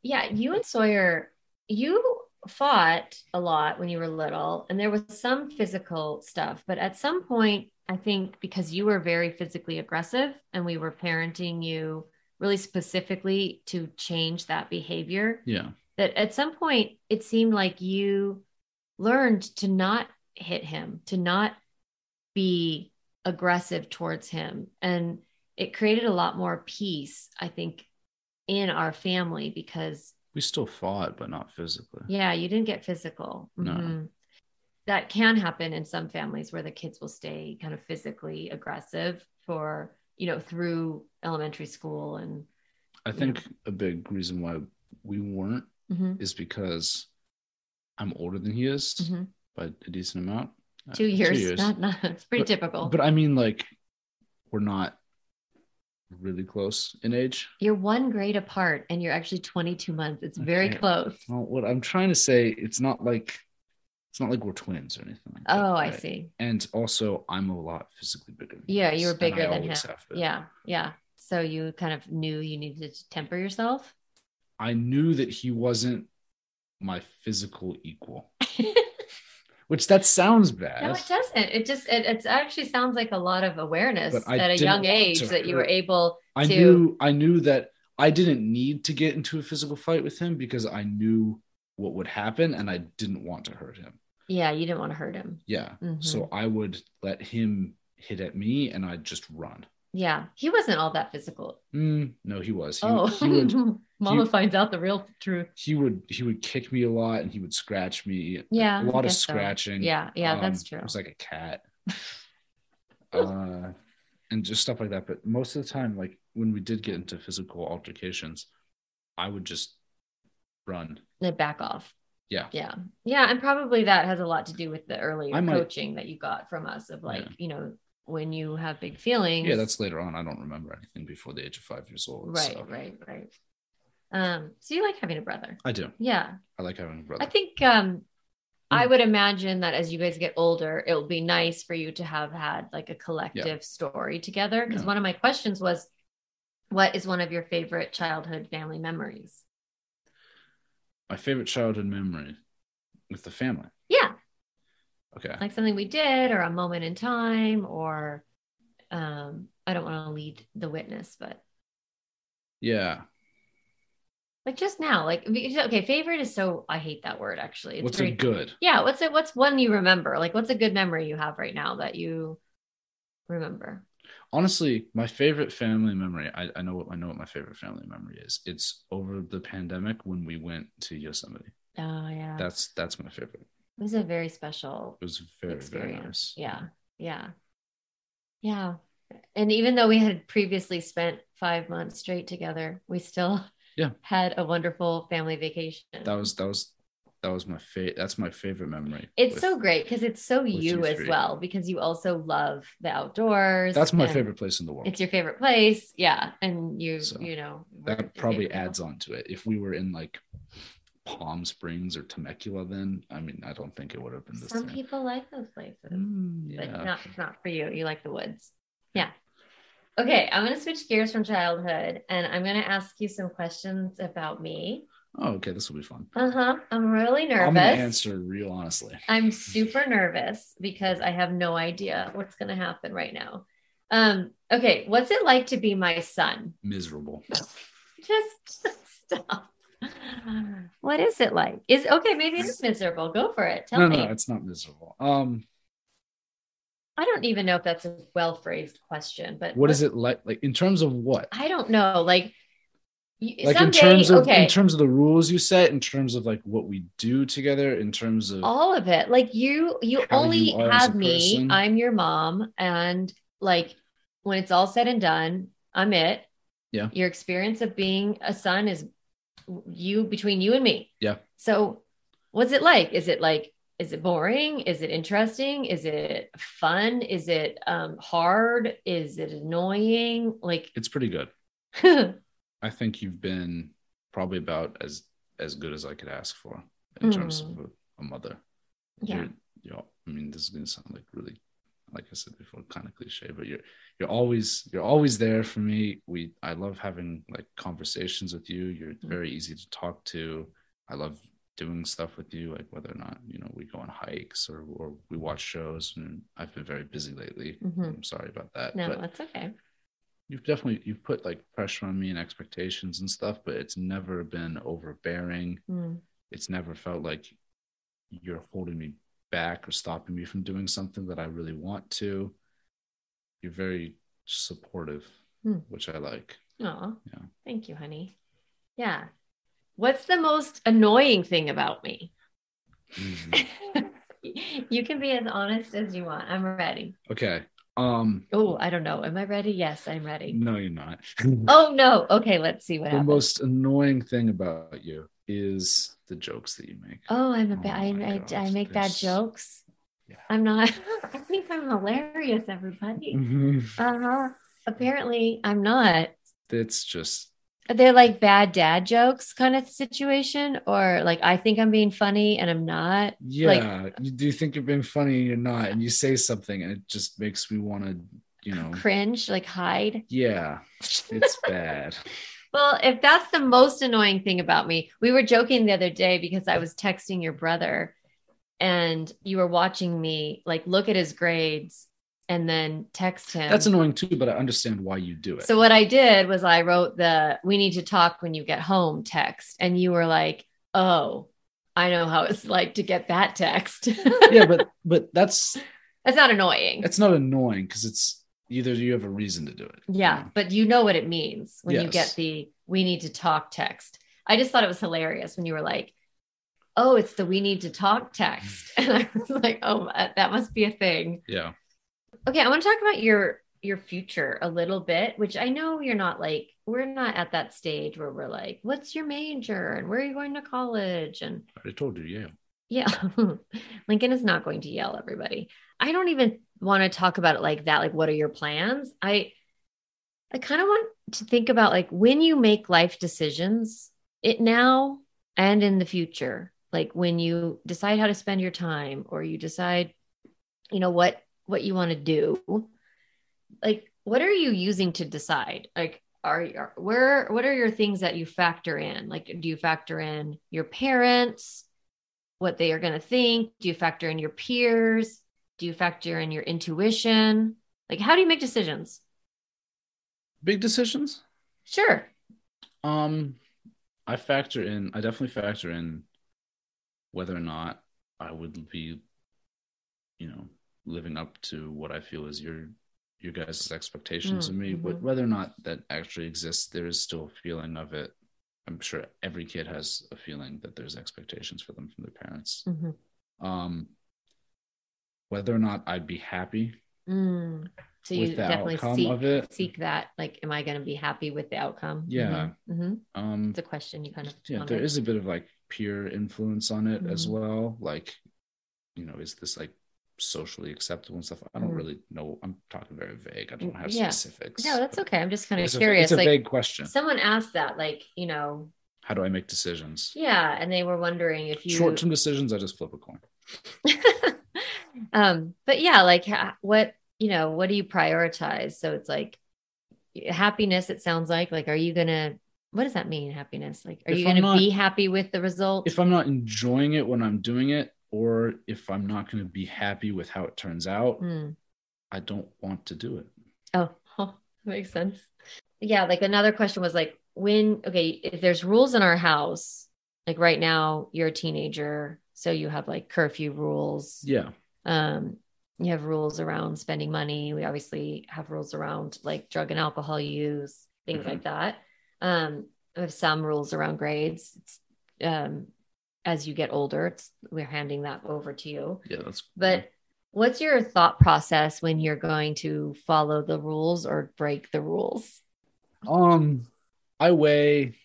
Yeah, you and Sawyer, you fought a lot when you were little, and there was some physical stuff. But at some point, I think because you were very physically aggressive and we were parenting you really specifically to change that behavior,
yeah
that at some point it seemed like you learned to not hit him, to not be aggressive towards him. And it created a lot more peace, I think, in our family because,
we still fought but not physically
yeah, you didn't get physical.
No.
Mhm. That can happen in some families where the kids will stay kind of physically aggressive for, you know, through elementary school and
I think a big reason why we weren't
Mhm,
is because I'm older than he is
mhm.
by a decent amount. Uh,
Two years. Not, not, *laughs* it's pretty
But-
typical.
But I mean, like, we're not really close in age.
you're one grade apart and you're actually 22 months. It's very
Okay.
close.
Well, what I'm trying to say, it's not like it's not like we're twins or anything. Like that,
Oh, I see.
And also, I'm a lot physically bigger. Than
Yeah, you were bigger than him.
always have been.
Yeah, yeah. So you kind of knew you needed to temper yourself.
I knew that he wasn't my physical equal, *laughs* which that sounds bad.
No, it doesn't. It just it it's actually sounds like a lot of awareness
But
at a young age that you were able
I
to-
knew I knew that I didn't need to get into a physical fight with him because I knew what would happen and I didn't want to hurt him.
Yeah, you didn't want to hurt him.
Yeah.
Mhm.
So I would let him hit at me and I'd just run.
Yeah, he wasn't all that physical.
Mm, no, he was. He,
oh,
he would *laughs*
Mama
he-
finds out the real truth.
he would he would kick me a lot and he would scratch me.
Yeah,
A lot of
guess so.
scratching.
Yeah, yeah, that's
Um,
true.
It was like a cat. *laughs* uh and just stuff like that. But most of the time, like when we did get into physical altercations, I would just run.
Then back off.
Yeah.
Yeah. Yeah. And probably that has a lot to do with the earlier
might-
coaching that you got from us of like,
Yeah.
you know, when you have big feelings.
Yeah, that's later on. I don't remember anything before the age of five years old.
right,
so
right, right. Um, so you like having a brother.
I do.
Yeah.
I like having a brother.
I think um I
Mm.
would imagine that as you guys get older, it will be nice for you to have had like a collective story together. Because
Yeah.
one of my questions was, what is one of your favorite childhood family memories?
My favorite childhood memory with the family.
Yeah,
Okay.
like something we did, or a moment in time, or um, I don't want to lead the witness, but
Yeah.
like just now, like okay, favorite is so I hate that word actually. It's
What's
very
a good?
yeah. What's it? What's one you remember? Like what's a good memory you have right now that you remember?
Honestly, my favorite family memory. I, I know what I know what my favorite family memory is. It's over the pandemic when we went to Yosemite.
Oh yeah,
That's that's my favorite.
it was a very special
It was very very
experience.
nice.
Yeah, yeah, yeah. And even though we had previously spent five months straight together, we still
Yeah. *laughs*
had a wonderful family vacation.
That was that was that was my favorite. That's my favorite memory.
it's
with-
so great because it's so you, as well because you also love the outdoors.
That's my favorite place in the world.
It's your favorite place, yeah, and you
So,
you know
that probably adds on to it. If we were in like Palm Springs or Temecula, then I mean, I don't think it would have been. Same.
Some
thing.
people like those places.
Mm,
but not not for you. You like the woods. Yeah. Okay, I'm gonna switch gears from childhood and I'm gonna ask you some questions about me.
Oh, okay. This will be fun.
Uh-huh. I'm really nervous.
I'm gonna answer real honestly.
I'm super nervous because I have no idea what's gonna happen right now. Um, okay, what's it like to be my son?
Miserable. *laughs*
Just stop. What is it like? Is okay, maybe it's miserable. Go for it. Tell
no,
me.
no, it's not miserable. Um,
I don't even know if that's a well phrased question, but
what is it like? Like in terms of what?
I don't know. Like,
Like
someday,
in terms of
okay,
in terms of the rules you set, in terms of like what we do together, in terms of
all of it. Like you, you only
you are as a
have me.
person.
I'm your mom, and like when it's all said and done, I'm it.
Yeah.
Your experience of being a son is you between you and me.
Yeah.
So, what's it like? Is it like? Is it boring? Is it interesting? Is it fun? Is it um, hard? Is it annoying? Like,
it's pretty good. *laughs*
yeah.
I think you've been probably about as as good as I could ask for in terms
Mm.
of a, a mother. You're, you know, I mean, this is gonna sound like really, like I said before, kind of cliche, but you're you're always you're always there for me. We I love having like conversations with you. You're
Mm.
very easy to talk to. I love doing stuff with you, like whether or not you know we go on hikes or or we watch shows. And I've been very busy lately.
Mhm.
I'm sorry about that.
No,
but
that's okay.
You've definitely you've put like pressure on me and expectations and stuff, but it's never been overbearing
Mm.
it's never felt like you're holding me back or stopping me from doing something that I really want to. You're very supportive,
Hmm.
which I like.
Oh,
Yeah.
thank you, honey. Yeah. What's the most annoying thing about me? *laughs* you can be as honest as you want. I'm ready.
okay. Um,
Oh, I don't know. Am I ready? Yes, I'm ready.
no, you're not. *laughs*
Oh no. Okay, let's see what happens.
the
happens.
most annoying thing about you is the jokes that you make.
Oh, I'm a
Oh
bad. I, I,
gosh,
I make bad jokes.
Yeah.
I'm not. *laughs* I think I'm hilarious, everybody.
Mhm. *laughs*
Uh huh. Apparently, I'm not.
It's just
Are they like bad dad jokes kind of situation, or like I think I'm being funny and I'm not?
yeah. you do think you're being funny, and you're not, and you say something, and it just makes me want to, you know,
Cringe, like hide.
yeah, it's bad. *laughs*
Well, if that's the most annoying thing about me, we were joking the other day because I was texting your brother and you were watching me like look at his grades and then text him.
That's annoying too, but I understand why you do it.
So what I did was I wrote the we need to talk when you get home text and you were like, "Oh, I know how it's like to get that text." *laughs*
yeah, but but that's
That's not annoying.
it's not annoying because it's either you have a reason to do it. you
Yeah,
know?
but you know what it means when you get the we need to talk text. I just thought it was hilarious when you were like, "Oh, it's the we need to talk text." *laughs* And I was like, "Oh, that that must be a thing."
yeah.
Okay, I want to talk about your your future a little bit, which I know you're not like we're not at that stage where we're like, "What's your major and where are you going to college?" and
I told you, yeah.
yeah, *laughs* Lincoln is not going to Yale everybody. I don't even want to talk about it like that. Like, what are your plans? I, I kind of want to think about like when you make life decisions, it now and in the future, like when you decide how to spend your time or you decide, you know, what, what you want to do, like, what are you using to decide? Like, are, are where, what are your things that you factor in? Like, do you factor in your parents? what they are going to think? Do you factor in your peers? Do you factor in your intuition? Like, how do you make decisions?
Big decisions.
Sure.
Um, I factor in. I definitely factor in whether or not I would be, you know, living up to what I feel is your your guys' expectations of me.
Mhm.
Wh- Whether or not that actually exists, there is still a feeling of it. I'm sure every kid has a feeling that there's expectations for them from their parents.
Mhm.
Um, whether or not I'd be happy
Mm. So you definitely seek, seek that. Like, am I going to be happy with the outcome?
Yeah.
hmm
um,
It's a question you kind of.
yeah there is a bit of like peer influence on it as
Mhm.
well like you know is this like socially acceptable and stuff i don't
Mhm.
really know i'm talking very vague i don't have
Yeah.
specifics
No, that's okay. I'm just kind of
it's a,
curious.
it's a
like,
vague question
someone asked that, like, you know,
how do i make decisions
yeah, and they were wondering if you
short-term decisions i just flip a coin *laughs*
um but yeah like what you know what do you prioritize so it's like happiness it sounds like like are you gonna what does that mean happiness like are
If
you gonna be happy with the result
if i'm not enjoying it when i'm doing it or if i'm not going to be happy with how it turns out
Hmm.
i don't want to do it.
Oh, oh makes sense. Yeah like another question was like when okay if there's rules in our house like right now you're a teenager so you have like curfew rules.
Yeah.
Um you have rules around spending money. We obviously have rules around like drug and alcohol use things
Mhm.
like that. Um we have some rules around grades. It's, um as you get older it's we're handing that over to you.
Yeah that's
but what's your thought process when you're going to follow the rules or break the rules?
Um i weigh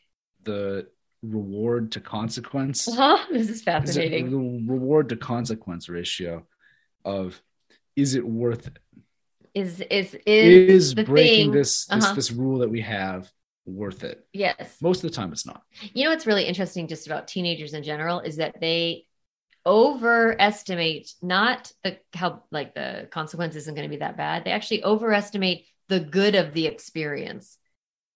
the reward to consequence. *laughs*
Huh this is
is
fascinating.
the reward to consequence ratio of is it worth it?
is is is,
Is
the
breaking
thing
this this
Uh-huh.
this rule that we have worth it?
yes
Most of the time, it's not.
You know what's really interesting just about teenagers in general is that they overestimate not the how like the consequence isn't going to be that bad. They actually overestimate the good of the experience.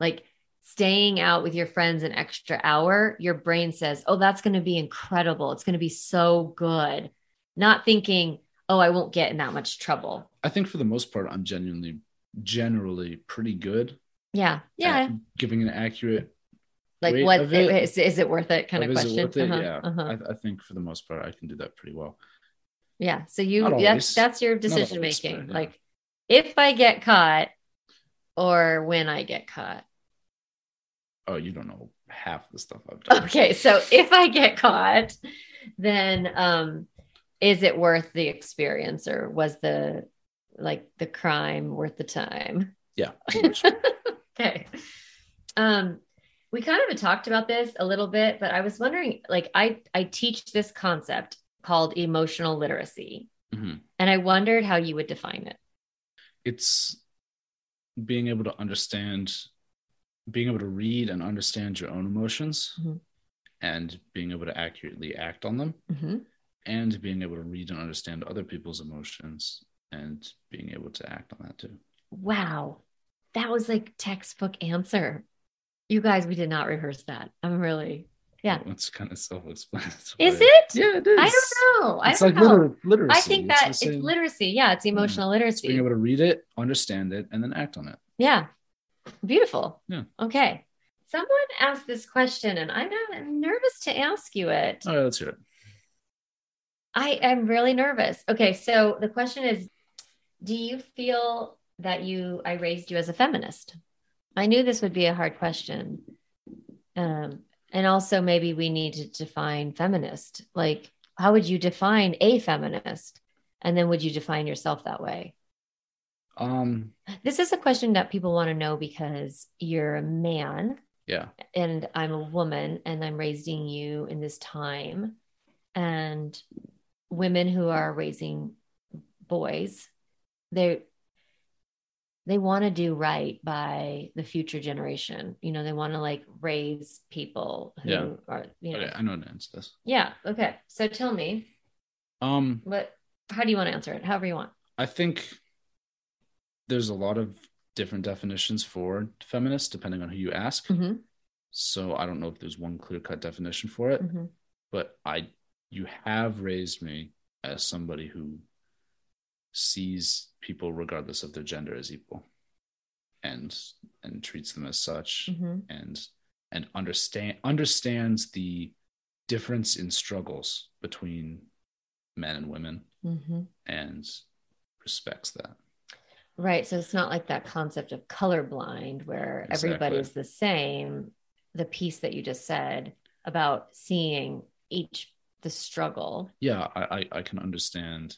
Like staying out with your friends an extra hour, your brain says, "Oh, that's going to be incredible. It's going to be so good." Not thinking, "Oh, I won't get in that much trouble."
I think for the most part, I'm genuinely generally pretty good
Yeah. Yeah.
giving an accurate.
like what
of it.
is, is it worth it kind of
of
question.
it it?
Uh-huh,
Yeah,
uh-huh.
I, I think for the most part, I can do that pretty well.
Yeah. So you
Not
that's
always.
that's your decision
always,
making.
but, yeah.
Like if I get caught or when I get caught.
Oh, you don't know half the stuff I've done.
Okay. So if I get caught, then um is it worth the experience or was the like the crime worth the time.
Yeah. *laughs* *laughs*
Okay. Um, we kind of talked about this a little bit, but I was wondering, like, I I teach this concept called emotional literacy,
Mhm.
and I wondered how you would define it.
It's being able to understand, being able to read and understand your own emotions
Mhm.
and being able to accurately act on them
hmm
and being able to read and understand other people's emotions and being able to act on that too.
Wow, that was like textbook answer. You guys, we did not rehearse that. I'm really. Yeah.
Oh, it's kind of self explanatory.
Is it?
Yeah, it is.
I don't know. I
It's
don't
like
know.
liter- literacy.
I think that
the
it's,
same-
literacy. Yeah, it's hmm. emotional literacy.
being able to read it, understand it, and then act on it.
Yeah. Beautiful.
Yeah.
Okay. Someone asked this question and I'm, not, I'm nervous to ask you it.
All right, let's hear it.
I am really nervous. Okay. So the question is Do you feel that you, I raised you as a feminist? I knew this would be a hard question. Um, and also, maybe we need to define feminist. Like, how would you define a feminist? And then would you define yourself that way?
Um,
This is a question that people want to know because you're a man
yeah,
and I'm a woman and I'm raising you in this time. And women who are raising boys, they they want to do right by the future generation. You know, they want to like raise people who
Yeah.
are, you know.
okay, I know the answer this.
Yeah. Okay. So tell me,
Um,
what how do you want to answer it? However you want.
I think there's a lot of different definitions for feminist depending on who you ask.
hmm
So I don't know if there's one clear cut definition for it,
hmm
but I you have raised me as somebody who sees people regardless of their gender as equal and and treats them as such
hmm
and and understand understands the difference in struggles between men and women
hmm
and respects that.
Right. So it's not like that concept of colorblind where
Exactly.
is the same. The piece that you just said about seeing each the struggle.
Yeah, I, I, I can understand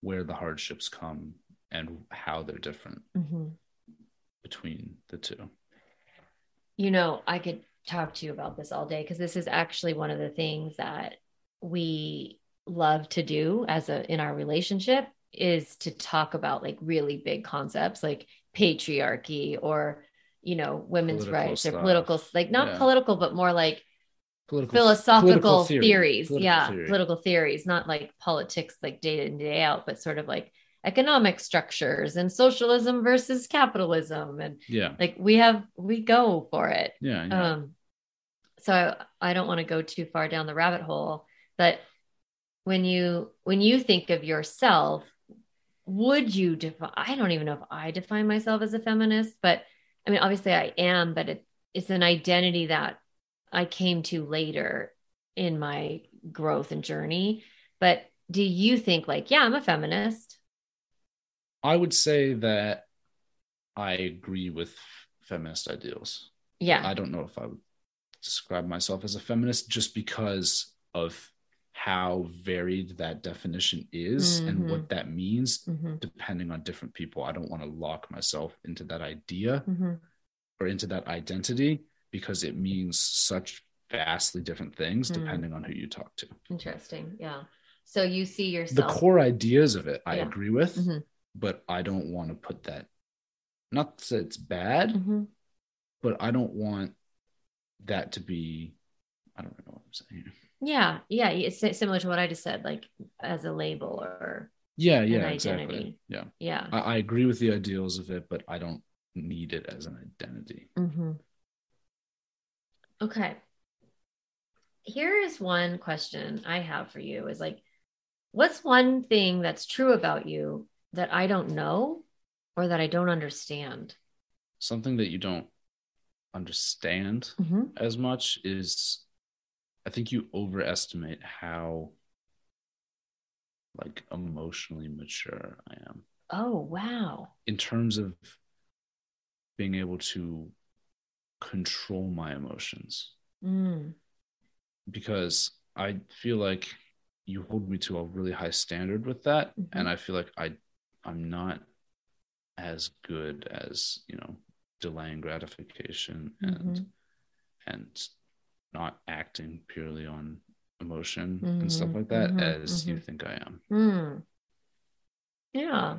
where the hardships come and how they're different
Mhm.
between the two.
You know, I could talk to you about this all day because this is actually one of the things that we love to do as a in our relationship is to talk about like really big concepts like patriarchy or you know women's
Political
rights or political like not
Yeah.
political but more like
Political
philosophical
political theory.
theories
Political
yeah
theory.
political theories not like politics like day in day out but sort of like economic structures and socialism versus capitalism and
Yeah,
like we have we go for it
yeah, yeah.
um so I, I don't want to go too far down the rabbit hole but when you when you think of yourself would you define i don't even know if i define myself as a feminist but i mean obviously i am but it, it's an identity that i came to later in my growth and journey but do you think like yeah i'm a feminist
I would say that I agree with feminist ideals.
yeah
I don't know if I would describe myself as a feminist just because of how varied that definition is
Mhm.
and what that means
hmm
depending on different people. I don't want to lock myself into that idea
hmm
or into that identity because it means such vastly different things
Mm.
depending on who you talk to.
interesting yeah so you see yourself.
The core ideas of it, I
Yeah.
agree with,
Mhm.
but I don't want to put that. Not that it's bad,
Mhm.
but I don't want that to be. I don't know what I'm saying.
Yeah, yeah, it's similar to what I just said, like as a label or
Yeah, yeah,
identity.
exactly. Yeah,
yeah.
I, I agree with the ideals of it, but I don't need it as an identity.
hmm Okay. Here is one question I have for you is like, what's one thing that's true about you that I don't know or that I don't understand?
Something that you don't understand
Mm-hmm.
as much is, I think you overestimate how like emotionally mature I am.
Oh, wow.
in terms of being able to control my emotions
Mm.
because I feel like you hold me to a really high standard with that
Mhm.
and I feel like I I'm not as good as you know delaying gratification and
Mhm.
and not acting purely on emotion and stuff like that
mhm,
as you
mhm.
think I am.
Hmm. Yeah.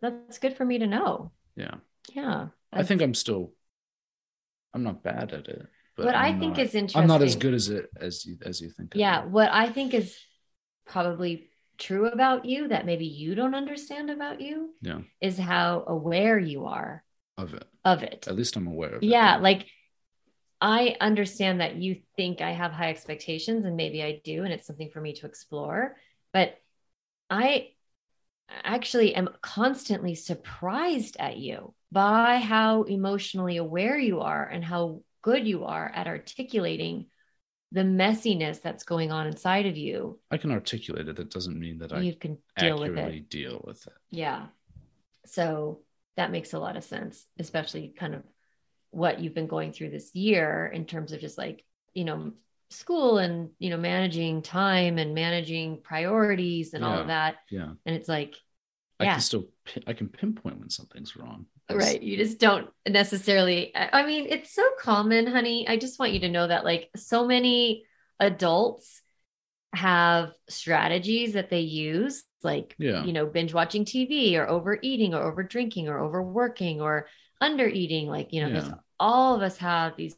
That's good for me to know.
Yeah.
Yeah.
I think I'm still I'm not bad at it. But
what I
I'm
think
not-
is interesting.
I'm not as good as it as you as you think.
Yeah. What I think is probably true about you that maybe you don't understand about you
Yeah.
is how aware you are
Of it.
of it.
At least I'm aware of it.
Yeah. Like I understand that you think I have high expectations and maybe I do, and it's something for me to explore. But I actually am constantly surprised at you by how emotionally aware you are and how good you are at articulating the messiness that's going on inside of you.
I can articulate it. That doesn't mean that I
You can deal with
accurately
it.
deal with it.
Yeah. So that makes a lot of sense, especially kind of what you've been going through this year in terms of just like, you know, school and, you know, managing time and managing priorities and all of that.
Yeah.
And it's like,
I
Yeah.
can still I can pinpoint when something's wrong.
Right. You just don't necessarily, I I mean, it's so common, honey. I just want you to know that like so many adults have strategies that they use, like
Yeah.
you know, binge watching TV or overeating or over drinking or overworking or under eating. Like, you know,
Yeah.
all of us have these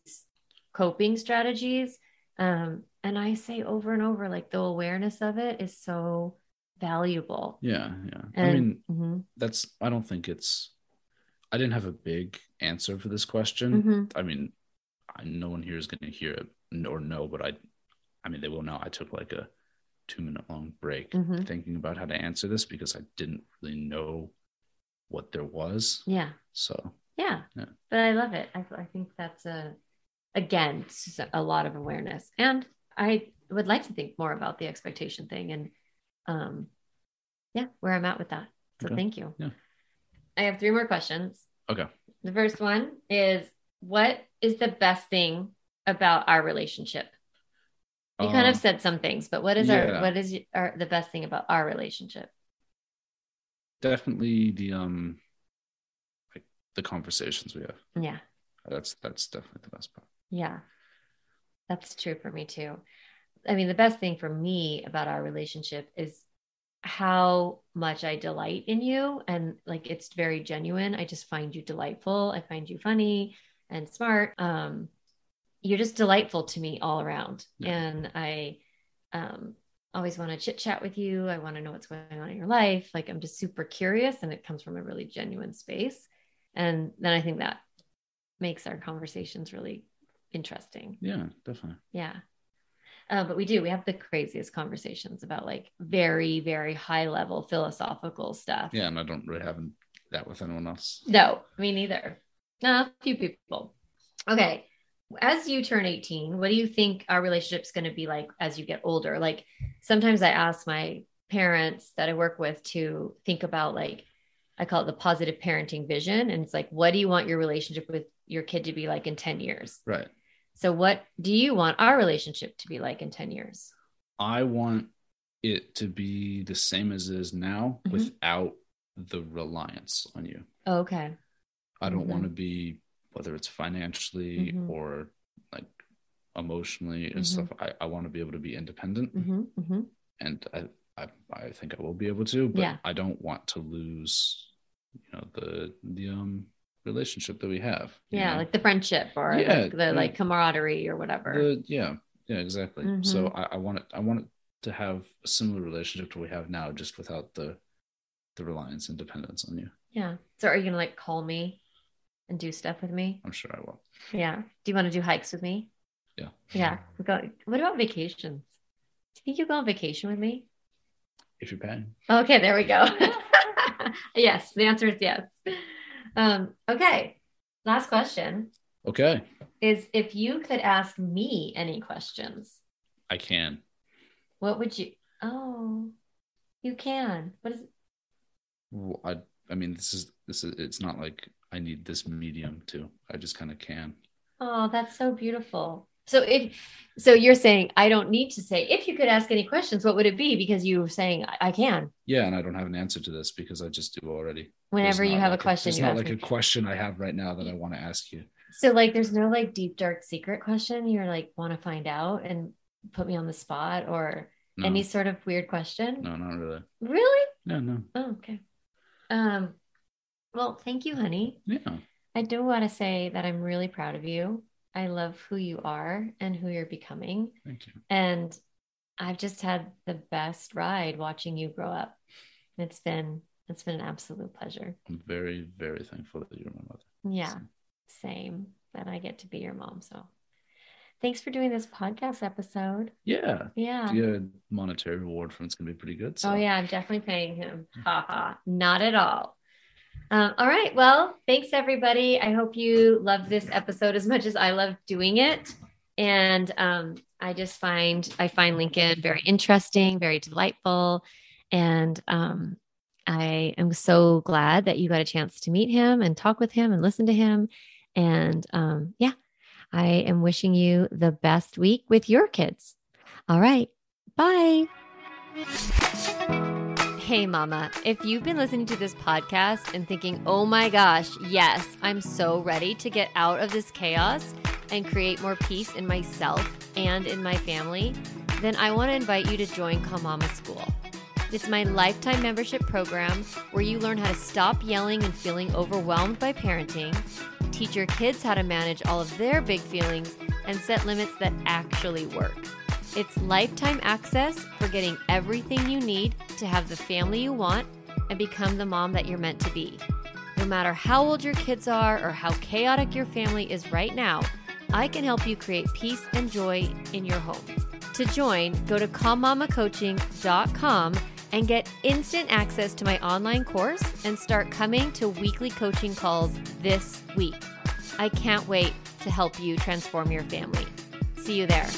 coping strategies. Um, and I say over and over, like the awareness of it is so valuable.
Yeah. Yeah. I
And-
mean,
Mhm,
that's I don't think it's I didn't have a big answer for this question.
mhm.
I mean, I, no one here is going to hear it or know, but I, I mean, they will know. I took like a two minute long break
Mhm.
thinking about how to answer this because I didn't really know what there was.
Yeah.
So
Yeah.
Yeah.
But I love it. I, I think that's a, again, a lot of awareness. And I would like to think more about the expectation thing and, um, yeah, where I'm at with that. So
Okay.
thank you.
Yeah.
I have three more questions.
okay,
The first one is what is the best thing about our relationship? You kind of
Uh,
said some things, but what is our what is our the best thing about our relationship?
definitely the um, like the conversations we have.
Yeah.
That's that's definitely the best part.
Yeah, that's true for me too. I mean, the best thing for me about our relationship is how much I delight in you. And like, it's very genuine. I just find you delightful. I find you funny and smart. Um, you're just delightful to me all around.
Yeah.
And I um, always want to chit chat with you. I want to know what's going on in your life. Like, I'm just super curious and it comes from a really genuine space. And then I think that makes our conversations really interesting.
Yeah, definitely.
Yeah. Uh, but we do, we have the craziest conversations about like very, very high level philosophical stuff.
Yeah, and I don't really have that with anyone else.
No, me neither. No, a few people. Okay. As you turn 18, what do you think our relationship's going to be like as you get older? Like sometimes I ask my parents that I work with to think about like, I call it the positive parenting vision. And it's like, what do you want your relationship with your kid to be like in 10 years?
Right.
So, what do you want our relationship to be like in 10 years?
I want it to be the same as it is now
Mhm.
without the reliance on you.
Okay.
I don't
Mhm.
want to be whether it's financially
Mhm.
or like emotionally and
Mhm.
stuff. I, I want to be able to be independent
hmm hmm
and I, I I think I will be able to, but
Yeah.
I don't want to lose you know the the um relationship that we have.
Yeah,
know?
like the friendship or
Yeah,
like the like camaraderie or whatever.
The- yeah, yeah, exactly. So
Mhm.
I, I want it I want it to have a similar relationship to what we have now, just without the the reliance and dependence on you.
yeah. So, are you gonna like call me and do stuff with me?
I'm sure I will.
Yeah. Do you want to do hikes with me?
Yeah.
Yeah. We go. What about vacations? Do you think you'll go on vacation with me?
If you're paying.
Okay, there we go. *laughs* yes, the answer is yes. Um, okay. Last question
Okay.
is if you could ask me any questions,
I can.
what would you? Oh, you can. What is?
Well, I I mean this is this is it's not like I need this medium to. I just kind of can.
Oh, that's so beautiful. So if so you're saying I don't need to say if you could ask any questions, what would it be? Because you were saying I, I can.
Yeah, and I don't have an answer to this because I just do already.
Whenever you have
like
a question, you
not like
me.
a question I have right now that I want to ask you.
So like there's no like deep dark secret question you're like want to find out and put me on the spot or
No,
any sort of weird question?
no, not really.
Really?
No, no.
Oh, okay. Um well, thank you, honey.
Yeah.
I do want to say that I'm really proud of you. I love who you are and who you're becoming.
Thank you.
And I've just had the best ride watching you grow up. It's been it's been an absolute pleasure.
I'm very, very thankful that you're my mother.
Yeah, same. That I get to be your mom. So thanks for doing this podcast episode.
Yeah.
Yeah.
Get monetary reward from it's gonna be pretty good. So
Oh yeah, I'm definitely paying him. Ha ha. Not at all. Um, all right. Well, thanks everybody. I hope you love this episode as much as I love doing it. And um, I just find I find Lincoln very interesting, very delightful, and um, I am so glad that you got a chance to meet him and talk with him and listen to him. And um, yeah, I am wishing you the best week with your kids. All right. Bye. Hey, Mama, if you've been listening to this podcast and thinking, oh my gosh, yes, I'm so ready to get out of this chaos and create more peace in myself and in my family, then I want to invite you to join Calm Mama School. It's my lifetime membership program where you learn how to stop yelling and feeling overwhelmed by parenting, teach your kids how to manage all of their big feelings, and set limits that actually work. It's lifetime access for getting everything you need to have the family you want and become the mom that you're meant to be. No matter how old your kids are or how chaotic your family is right now, I can help you create peace and joy in your home. To join, go to calmmamacoaching.com and get instant access to my online course and start coming to weekly coaching calls this week. I can't wait to help you transform your family. See you there.